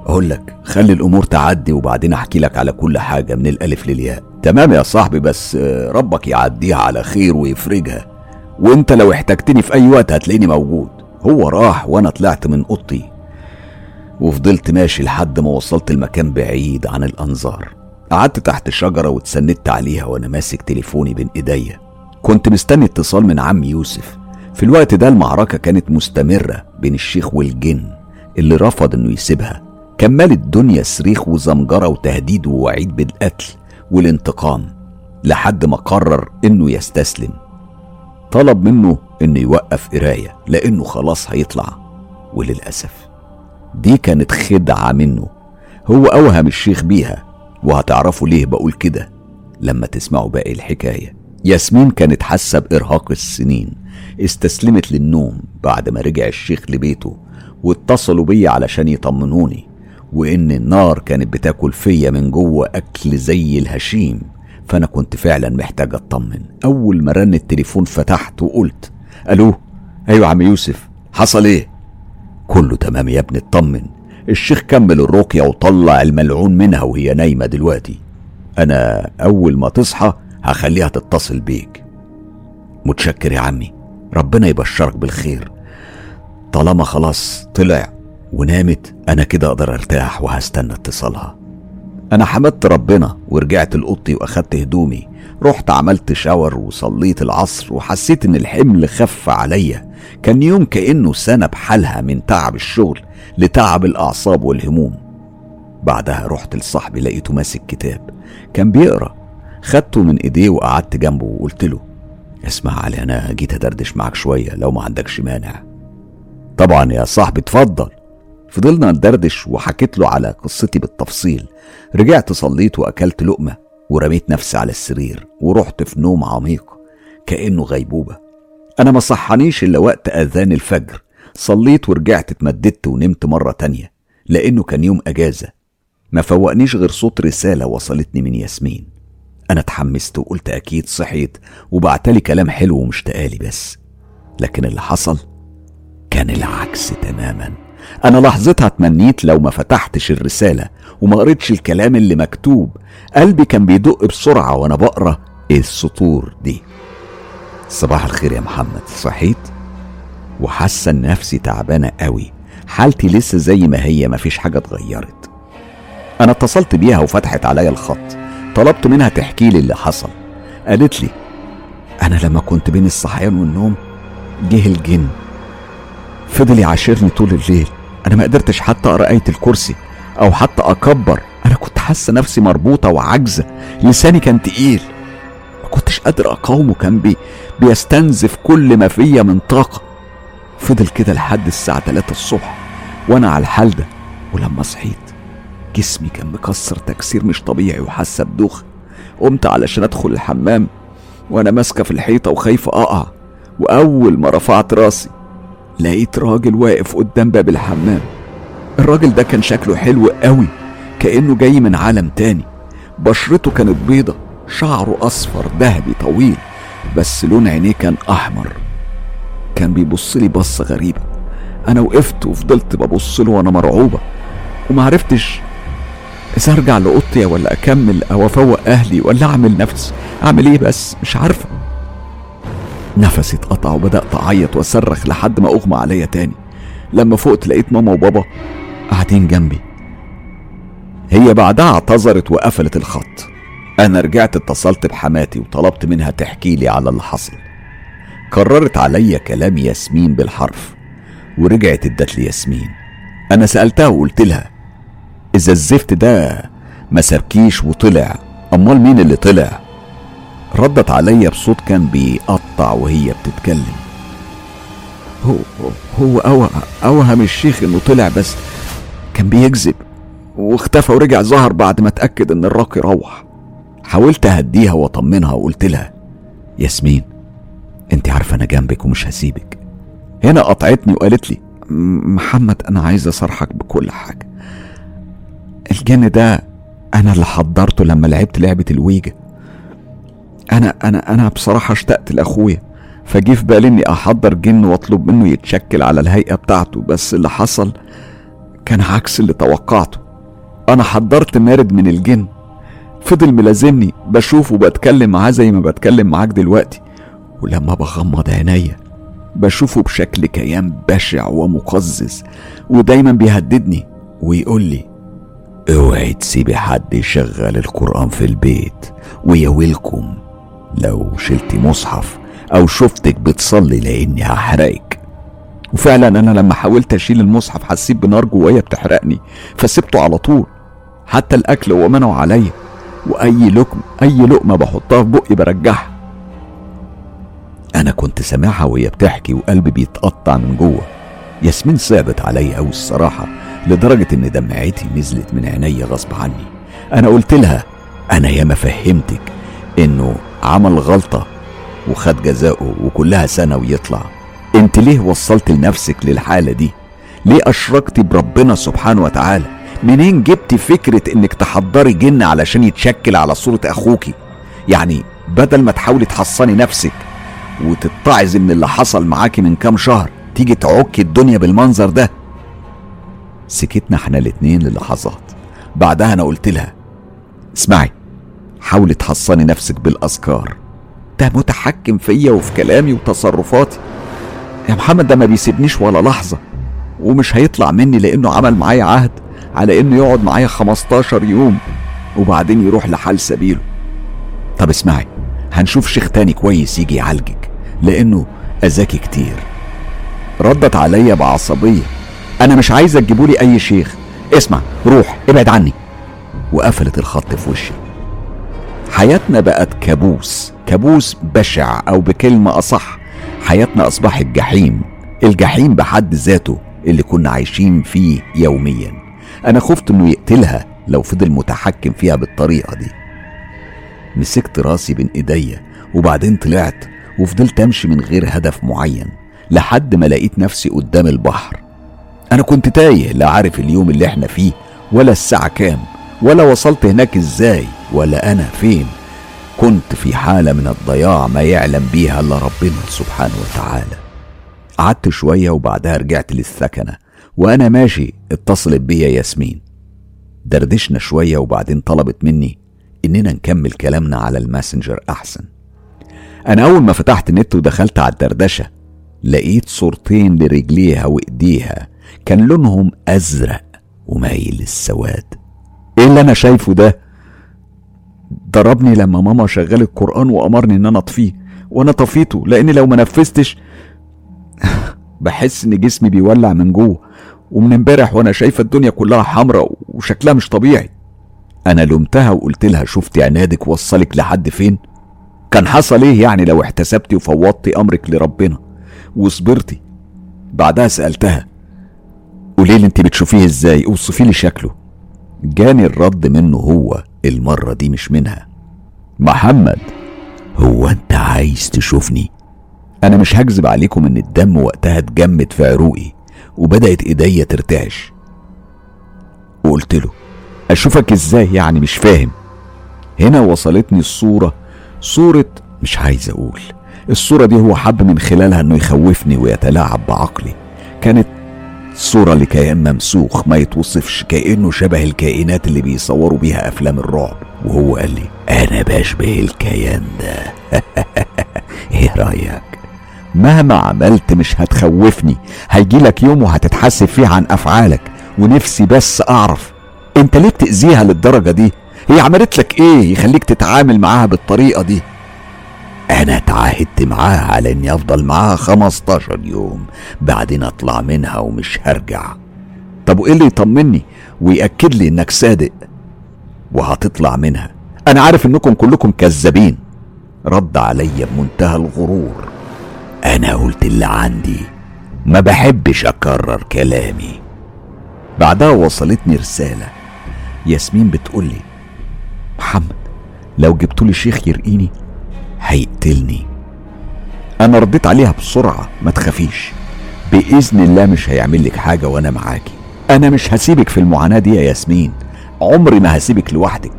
أقول لك خلي الأمور تعدي وبعدين أحكي لك على كل حاجة من الألف للياء. تمام يا صاحبي بس آه، ربك يعديها على خير ويفرجها. وأنت لو احتجتني في أي وقت هتلاقيني موجود. هو راح وأنا طلعت من أوضتي. وفضلت ماشي لحد ما وصلت المكان بعيد عن الأنظار. قعدت تحت شجرة واتسندت عليها وأنا ماسك تليفوني بين إيديا. كنت مستني اتصال من عم يوسف. في الوقت ده المعركة كانت مستمرة بين الشيخ والجن اللي رفض إنه يسيبها. كمل الدنيا صريخ وزمجرة وتهديد ووعيد بالقتل والانتقام لحد ما قرر إنه يستسلم. طلب منه إنه يوقف قراية لأنه خلاص هيطلع. وللأسف دي كانت خدعة منه. هو أوهم الشيخ بيها وهتعرفوا ليه بقول كده لما تسمعوا باقي الحكاية. ياسمين كانت حاسة بإرهاق السنين استسلمت للنوم بعد ما رجع الشيخ لبيته واتصلوا بيا علشان يطمنوني. وإن النار كانت بتاكل فيا من جوه أكل زي الهشيم فأنا كنت فعلا محتاج أطمن. أول ما رن التليفون فتحت وقلت ألو أيوة عم يوسف حصل إيه؟ كله تمام يا ابني اطمن. الشيخ كمل الرقية وطلع الملعون منها وهي نايمة دلوقتي. أنا أول ما تصحى هخليها تتصل بيك. متشكر يا عمي ربنا يبشرك بالخير. طالما خلاص طلع. ونامت أنا كده أقدر أرتاح وهستنى اتصالها. أنا حمدت ربنا ورجعت لأوضتي وأخدت هدومي. رحت عملت شاور وصليت العصر وحسيت إن الحمل خف عليا. كان يوم كأنه سنة بحالها من تعب الشغل لتعب الأعصاب والهموم. بعدها رحت لصاحبي لقيته ماسك كتاب. كان بيقرأ. خدته من إيديه وقعدت جنبه وقلت له اسمع علي أنا جيت أدردش معاك شوية لو ما عندكش مانع. طبعا يا صاحبي اتفضل. فضلنا ندردش وحكيت له على قصتي بالتفصيل. رجعت صليت وأكلت لقمة ورميت نفسي على السرير ورحت في نوم عميق كأنه غيبوبة. أنا ما صحانيش إلا وقت أذان الفجر. صليت ورجعت اتمددت ونمت مرة تانية لأنه كان يوم أجازة. ما فوقنيش غير صوت رسالة وصلتني من ياسمين. أنا اتحمست وقلت أكيد صحيت وبعتلي كلام حلو ومشتاقالي بس لكن اللي حصل كان العكس تماما. أنا لحظتها تمنيت لو ما فتحتش الرسالة وما قريتش الكلام اللي مكتوب. قلبي كان بيدق بسرعة وأنا بقرأ السطور دي. صباح الخير يا محمد صحيت؟ وحاسة إن نفسي تعبانة قوي. حالتي لسه زي ما هي مفيش حاجة اتغيرت. أنا اتصلت بيها وفتحت عليا الخط. طلبت منها تحكي لي اللي حصل. قالت لي أنا لما كنت بين الصحيان والنوم جه الجن. فضل يعاشرني طول الليل. أنا ما قدرتش حتى أقرأ آية الكرسي أو حتى أكبر. أنا كنت حاسة نفسي مربوطة وعاجزة. لساني كان تقيل. ما كنتش قادر أقاومه. كان بي بيستنزف كل ما فيا من طاقة. فضل كده لحد الساعة 3 الصبح وأنا على الحال ده. ولما صحيت جسمي كان مكسر تكسير مش طبيعي وحاسة بدوخة. قمت علشان أدخل الحمام وأنا ماسكة في الحيطة وخايفة أقع. وأول ما رفعت راسي لقيت راجل واقف قدام باب الحمام. الراجل ده كان شكله حلو قوي كأنه جاي من عالم تاني. بشرته كانت بيضة شعره أصفر ذهبي طويل بس لون عينيه كان أحمر. كان بيبص لي بصة غريبة. أنا وقفت وفضلت ببص له وأنا مرعوبة. ومعرفتش إذا أرجع لأوضتي ولا أكمل أو أفوق أهلي ولا أعمل نفس. أعمل إيه بس؟ مش عارفة. نفسي اتقطع وبدأت أعيط وأصرخ لحد ما أغمى عليا تاني. لما فقت لقيت ماما وبابا قاعدين جنبي. هي بعدها اعتذرت وقفلت الخط. أنا رجعت اتصلت بحماتي وطلبت منها تحكي لي على اللي حصل. كررت عليا كلام ياسمين بالحرف ورجعت ادت لي ياسمين. أنا سألتها وقلت لها إذا الزفت ده ما سابكيش وطلع أمال مين اللي طلع؟ ردت عليا بصوت كان بيقطع وهي بتتكلم. هو هو أوه أوهم الشيخ إنه طلع بس كان بيكذب واختفى ورجع ظهر بعد ما اتأكد إن الراقي روح. حاولت أهديها وأطمنها وقلت لها ياسمين أنت عارفة أنا جنبك ومش هسيبك. هنا قطعتني وقالت لي محمد أنا عايز اصرحك بكل حاجة. الجن ده أنا اللي حضرته لما لعبت لعبة الويجا. أنا أنا أنا بصراحة اشتقت لأخويا فجي في بالي إني أحضر جن وأطلب منه يتشكل على الهيئة بتاعته بس اللي حصل كان عكس اللي توقعته. أنا حضرت مارد من الجن فضل ملازمني بشوفه وبتكلم معاه زي ما بتكلم معاك دلوقتي ولما بغمض عينيا بشوفه بشكل كيان بشع ومقزز ودايما بيهددني ويقول لي أوعي تسيبي حد يشغل القرآن في البيت ويا ويلكم لو شلتي مصحف أو شفتك بتصلي لأني هحرقك. وفعلا أنا لما حاولت أشيل المصحف حسيت بنار جوايا بتحرقني فسبته على طول. حتى الأكل هو منعه عليا وأي لقمة أي لقمة بحطها في بقي برجعها. أنا كنت سامعها وهي بتحكي وقلبي بيتقطع من جوه. ياسمين صعبت عليا قوي الصراحة لدرجة إن دمعتي نزلت من عينيا غصب عني. أنا قلت لها أنا ياما فهمتك إنه عمل غلطة وخد جزاؤه وكلها سنة ويطلع. انت ليه وصلت لنفسك للحالة دي؟ ليه اشركتي بربنا سبحانه وتعالى؟ منين جبتي فكرة إنك تحضري جن علشان يتشكل على صورة اخوكي يعني بدل ما تحاولي تحصني نفسك وتتعظي من اللي حصل معاكي من كام شهر تيجي تعكي الدنيا بالمنظر ده. سكتنا إحنا الاتنين للحظات. بعدها أنا قلت لها اسمعي حاولي تحصني نفسك بالأذكار. ده متحكم فيا وفي كلامي وتصرفاتي. يا محمد ده ما بيسيبنيش ولا لحظة. ومش هيطلع مني لأنه عمل معايا عهد على إنه يقعد معايا 15 يوم وبعدين يروح لحال سبيله. طب اسمعي هنشوف شيخ تاني كويس يجي يعالجك لأنه أذاكي كتير. ردت عليا بعصبية. أنا مش عايزة تجيبولي أي شيخ. اسمع روح ابعد عني. وقفلت الخط في وشي. حياتنا بقت كابوس كابوس بشع أو بكلمة أصح. حياتنا اصبحت جحيم الجحيم بحد ذاته اللي كنا عايشين فيه يوميا. أنا خفت إنه يقتلها لو فضل متحكم فيها بالطريقة دي. مسكت راسي بين إيديا وبعدين طلعت وفضلت أمشي من غير هدف معين لحد ما لقيت نفسي قدام البحر. أنا كنت تايه لا عارف اليوم اللي إحنا فيه ولا الساعة كام. ولا وصلت هناك إزاي؟ ولا أنا فين؟ كنت في حالة من الضياع ما يعلم بيها إلا ربنا سبحانه وتعالى. قعدت شوية وبعدها رجعت للسكنة وأنا ماشي اتصلت بيا ياسمين. دردشنا شوية وبعدين طلبت مني إننا نكمل كلامنا على الماسنجر أحسن. أنا أول ما فتحت النت ودخلت على الدردشة لقيت صورتين لرجليها وإيديها كان لونهم أزرق ومايل للسواد. إيه اللي أنا شايفه ده؟ ضربني لما ماما شغلت القرآن وأمرني إن أنا أطفيه وأنا طفيته لأن لو ما نفذتش بحس إن جسمي بيولع من جوه ومن امبارح وأنا شايفة الدنيا كلها حمراء وشكلها مش طبيعي. أنا لومتها وقلت لها شفتي عنادك وصلك لحد فين؟ كان حصل إيه يعني لو احتسبتي وفوضتي أمرك لربنا؟ وصبرتي. بعدها سألتها قولي لي أنت بتشوفيه إزاي؟ أوصفي لي شكله. جاني الرد منه هو المرة دي مش منها. محمد هو انت عايز تشوفني؟ أنا مش هكذب عليكم إن الدم وقتها اتجمد في عروقي وبدأت إيديا ترتعش. وقلت له أشوفك إزاي يعني مش فاهم؟ هنا وصلتني الصورة صورة مش عايز أقول. الصورة دي هو حب من خلالها إنه يخوفني ويتلاعب بعقلي. كانت صورة لكيان ممسوخ ما يتوصفش كأنه شبه الكائنات اللي بيصوروا بيها أفلام الرعب. وهو قال لي أنا بشبه الكيان ده. إيه رأيك؟ مهما عملت مش هتخوفني. هيجيلك يوم وهتتحاسب فيه عن أفعالك. ونفسي بس أعرف أنت ليه بتأذيها للدرجة دي؟ هي عملت لك إيه يخليك تتعامل معاها بالطريقة دي؟ أنا اتعاهدت معاها على اني أفضل معاها 15 يوم. بعدين أطلع منها ومش هرجع. طب وإيه اللي يطمني؟ ويأكد لي إنك صادق. وهتطلع منها. أنا عارف إنكم كلكم كذابين. رد عليا بمنتهى الغرور. أنا قلت اللي عندي. ما بحبش أكرر كلامي. بعدها وصلتني رسالة. ياسمين بتقولي محمد لو جبتولي شيخ يرقيني هيقتلني. أنا رديت عليها بسرعة ما تخافيش. بإذن الله مش هيعمل لك حاجة وأنا معاكي. أنا مش هسيبك في المعاناة دي يا ياسمين. عمري ما هسيبك لوحدك.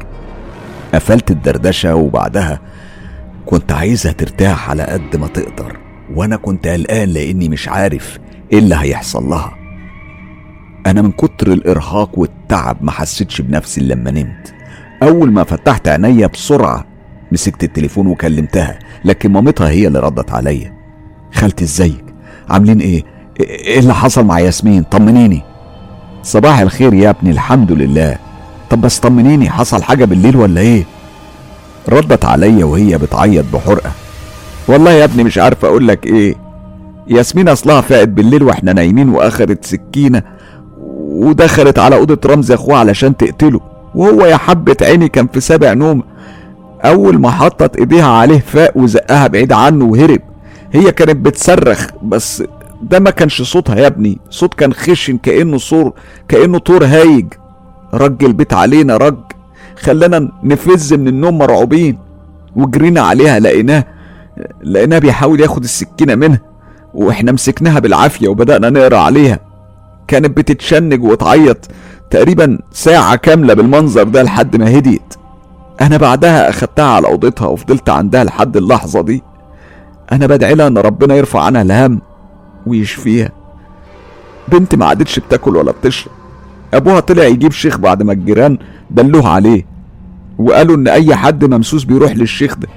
قفلت الدردشة وبعدها كنت عايزها ترتاح على قد ما تقدر. وأنا كنت قلقان لأني مش عارف إيه اللي هيحصل لها. أنا من كتر الإرهاق والتعب ما حسيتش بنفسي لما نمت. أول ما فتحت عينيا بسرعة مسكت التليفون وكلمتها لكن مامتها هي اللي ردت عليا. خالتي ازيك؟ عاملين إيه؟ إيه اللي حصل مع ياسمين؟ طمنيني. صباح الخير يا ابني الحمد لله. طب بس طمنيني حصل حاجة بالليل ولا إيه؟ ردت عليا وهي بتعيط بحرقة. والله يا ابني مش عارف أقول لك إيه. ياسمين اصلها فاقت بالليل وإحنا نايمين واخدت سكينة ودخلت على أوضة رمزي اخوها علشان تقتله. وهو يا حبة عيني كان في سابع نوم. أول ما حطت إيديها عليه فاق وزقها بعيد عنه وهرب. هي كانت بتصرخ بس ده ما كانش صوتها يا ابني. صوت كان خشن كأنه تور كأنه تور هايج. رج البيت علينا رج. خلانا نفز من النوم مرعوبين. وجرينا عليها لقيناه لقيناه بيحاول ياخد السكينة منها. وإحنا مسكناها بالعافية وبدأنا نقرأ عليها. كانت بتتشنج وتعيط تقريبا ساعة كاملة بالمنظر ده لحد ما هديت. أنا بعدها أخدتها على أوضتها وفضلت عندها لحد اللحظة دي. أنا بدعي لها إن ربنا يرفع عنها الهم ويشفيها. بنتي ما عادتش بتاكل ولا بتشرب. أبوها طلع يجيب شيخ بعد ما الجيران دلوه عليه وقالوا إن أي حد ممسوس بيروح للشيخ ده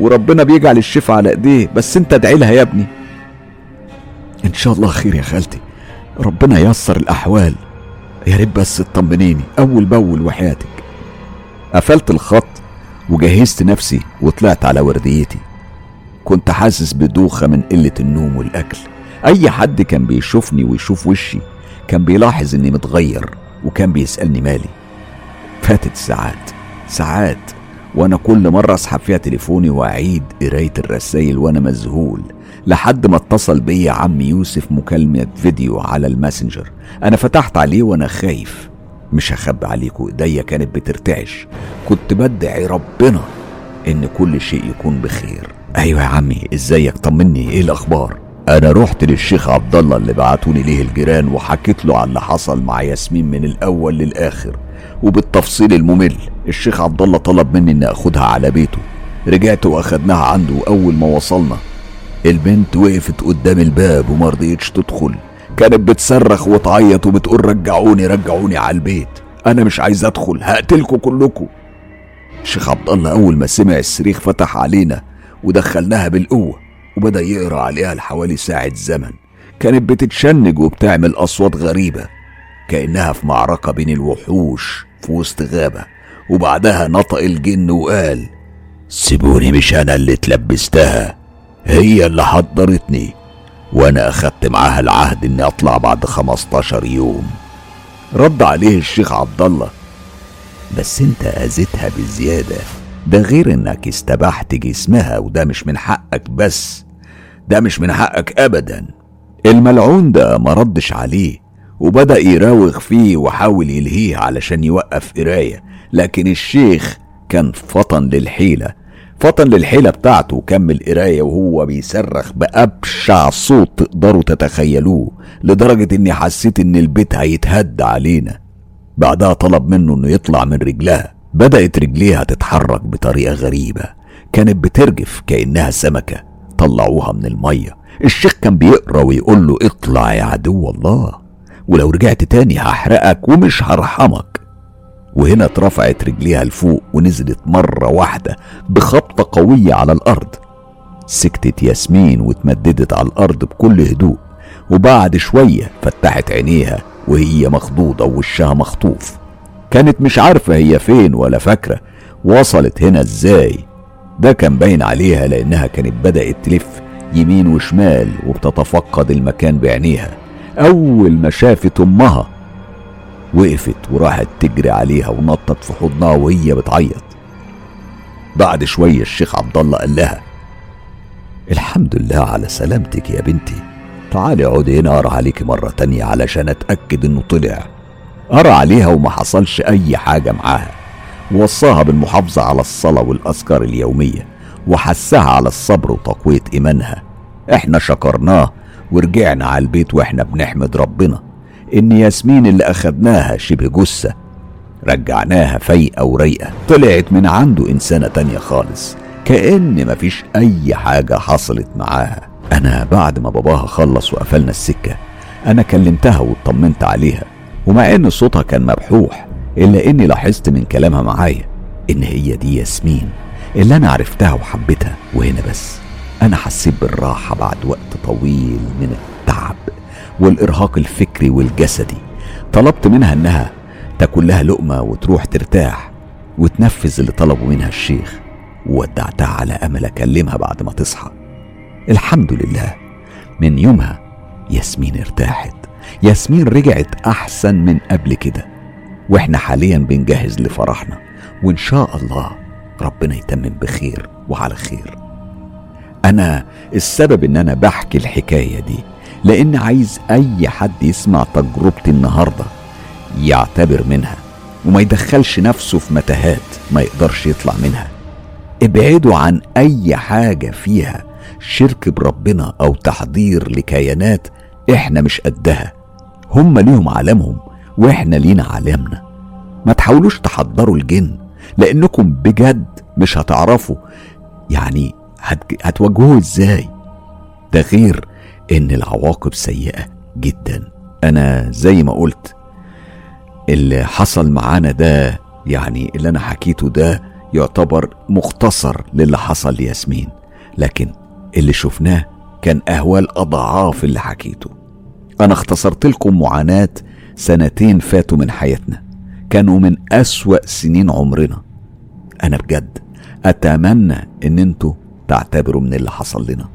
وربنا بيجعل الشفاء على إيديه. بس أنت ادعي لها يا ابني. إن شاء الله خير يا خالتي. ربنا ييسر الأحوال. يا ريت بس تطمنيني. أول بأول وحياتك. قفلت الخط وجهزت نفسي وطلعت على ورديتي. كنت حاسس بدوخة من قلة النوم والأكل. أي حد كان بيشوفني ويشوف وشي كان بيلاحظ إني متغير وكان بيسألني مالي. فاتت ساعات ساعات وأنا كل مرة أسحب فيها تليفوني وأعيد قراية الرسايل وأنا مذهول لحد ما اتصل بيا عم يوسف مكالمة فيديو على الماسنجر. أنا فتحت عليه وأنا خايف. مش هخبي عليكم ايديا كانت بترتعش. كنت بدعي ربنا إن كل شيء يكون بخير. أيوه يا عمي إزيك؟ طمني إيه الأخبار؟ أنا رحت للشيخ عبد الله اللي بعتوني ليه الجيران وحكيت له على اللي حصل مع ياسمين من الأول للآخر وبالتفصيل الممل الشيخ عبد الله طلب مني إني آخدها على بيته. رجعت وأخدناها عنده واول ما وصلنا. البنت وقفت قدام الباب وما رضيتش تدخل. كانت بتصرخ وتعيط وبتقول رجعوني رجعوني على البيت. أنا مش عايز أدخل هقتلكم كلكم الشيخ عبد الله أول ما سمع الصريخ فتح علينا ودخلناها بالقوة وبدأ يقرأ عليها لحوالي ساعة زمن. كانت بتتشنج وبتعمل أصوات غريبة كأنها في معركة بين الوحوش في وسط غابة. وبعدها نطق الجن وقال سيبوني مش أنا اللي اتلبستها هي اللي حضرتني. وأنا اخدت معاها العهد إني أطلع بعد 15 يوم. رد عليه الشيخ عبد الله بس أنت أذيتها بزيادة. ده غير إنك استبحت جسمها وده مش من حقك بس. ده مش من حقك ابدا. الملعون ده ما ردش عليه وبدأ يراوغ فيه وحاول يلهيه علشان يوقف قراية. لكن الشيخ كان فطن للحيلة. فطن للحيلة بتاعته. وكمل قراية وهو بيصرخ بأبشع صوت تقدروا تتخيلوه لدرجة إني حسيت إن البيت هيتهد علينا. بعدها طلب منه إنه يطلع من رجلها. بدأت رجليها تتحرك بطريقة غريبة. كانت بترجف كأنها سمكة. طلعوها من المية. الشيخ كان بيقرأ ويقول له اطلع يا عدو الله ولو رجعت تاني هحرقك ومش هرحمك. وهنا اترفعت رجليها لفوق ونزلت مرة واحدة بخبطة قوية على الأرض. سكتت ياسمين واتمددت على الأرض بكل هدوء وبعد شوية فتحت عينيها وهي مخضوضة ووشها مخطوف. كانت مش عارفة هي فين ولا فاكرة وصلت هنا إزاي. ده كان باين عليها لأنها كانت بدأت تلف يمين وشمال وبتتفقد المكان بعينيها. أول ما شافت أمها وقفت وراحت تجري عليها ونطت في حضنها وهي بتعيط. بعد شوية الشيخ عبد الله قال لها الحمد لله على سلامتك يا بنتي. تعالي اقعدي هنا أقرأ عليكي مرة تانية علشان أتأكد إنه طلع. قرأ عليها وما حصلش أي حاجة معاها. ووصاها بالمحافظة على الصلاة والأذكار اليومية وحسها على الصبر وتقوية إيمانها. إحنا شكرناه ورجعنا على البيت وإحنا بنحمد ربنا. إن ياسمين اللي اخدناها شبه جثة رجعناها فايقة ورايقة طلعت من عنده إنسانة تانية خالص كأن مفيش أي حاجة حصلت معاها. أنا بعد ما باباها خلص وقفلنا السكة أنا كلمتها واطمنت عليها ومع إن صوتها كان مبحوح إلا إني لاحظت من كلامها معايا إن هي دي ياسمين اللي أنا عرفتها وحبيتها وهنا بس. أنا حسيت بالراحة بعد وقت طويل من التعب. والإرهاق الفكري والجسدي. طلبت منها إنها تاكل لها لقمة وتروح ترتاح وتنفذ اللي طلبه منها الشيخ. وودعتها على أمل أكلمها بعد ما تصحى. الحمد لله. من يومها ياسمين ارتاحت. ياسمين رجعت أحسن من قبل كده. وإحنا حاليا بنجهز لفرحنا. وإن شاء الله ربنا يتمم بخير وعلى خير. أنا السبب إن أنا بحكي الحكاية دي لأن عايز أي حد يسمع تجربتي النهارده يعتبر منها وما يدخلش نفسه في متاهات ما يقدرش يطلع منها. ابعدوا عن أي حاجة فيها شرك بربنا أو تحضير لكيانات إحنا مش قدها. هم ليهم عالمهم وإحنا لينا عالمنا. ما تحاولوش تحضروا الجن لأنكم بجد مش هتعرفوا. يعني هت- هتواجهوه إزاي؟ ده غير إن العواقب سيئة جدا. أنا زي ما قلت اللي حصل معانا ده يعني اللي أنا حكيته ده يعتبر مختصر للي حصل لياسمين. لكن اللي شفناه كان أهوال أضعاف اللي حكيته. أنا اختصرت لكم معاناة سنتين فاتوا من حياتنا. كانوا من أسوأ سنين عمرنا. أنا بجد أتمنى إن أنتوا تعتبروا من اللي حصل لنا.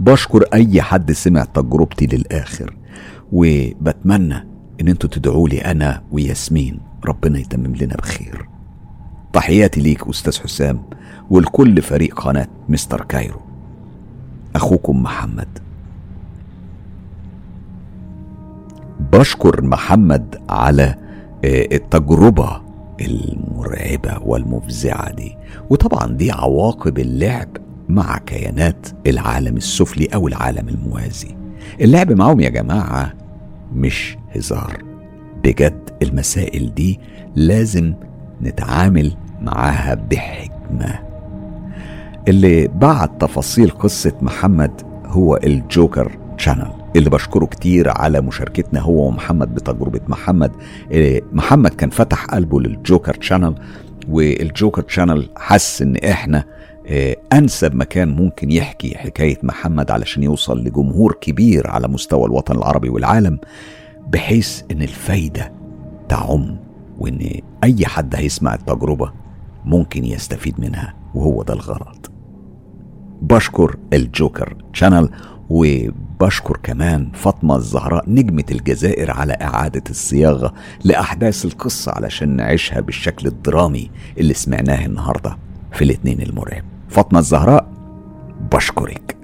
بشكر أي حد سمع تجربتي للآخر وبتمنى إن أنتوا تدعوا لي أنا وياسمين. ربنا يتمم لنا بخير. تحياتي ليك أستاذ حسام ولكل فريق قناة مستر كايرو. أخوكم محمد. بشكر محمد على آه، التجربة المرعبة والمفزعة دي. وطبعا دي عواقب اللعب مع كيانات العالم السفلي أو العالم الموازي. اللعب معاهم يا جماعة مش هزار. بجد المسائل دي لازم نتعامل معاها بحكمة. اللي بعت تفاصيل قصة محمد هو ال Joker Channel اللي بشكره كتير على مشاركتنا هو ومحمد بتجربة محمد. إيه، محمد كان فتح قلبه لل Joker Channel وال Joker Channel حس إن إحنا آه، أنسب مكان ممكن يحكي حكاية محمد علشان يوصل لجمهور كبير على مستوى الوطن العربي والعالم بحيث إن الفايدة تعم وإن أي حد هيسمع التجربة ممكن يستفيد منها وهو ده الغرض. بشكر الجوكر شانل وبشكر كمان فاطمة الزهراء نجمة الجزائر على إعادة الصياغة لأحداث القصة علشان نعيشها بالشكل الدرامي اللي سمعناه النهاردة في الاتنين المرعب. فاطمة الزهراء بشكرك.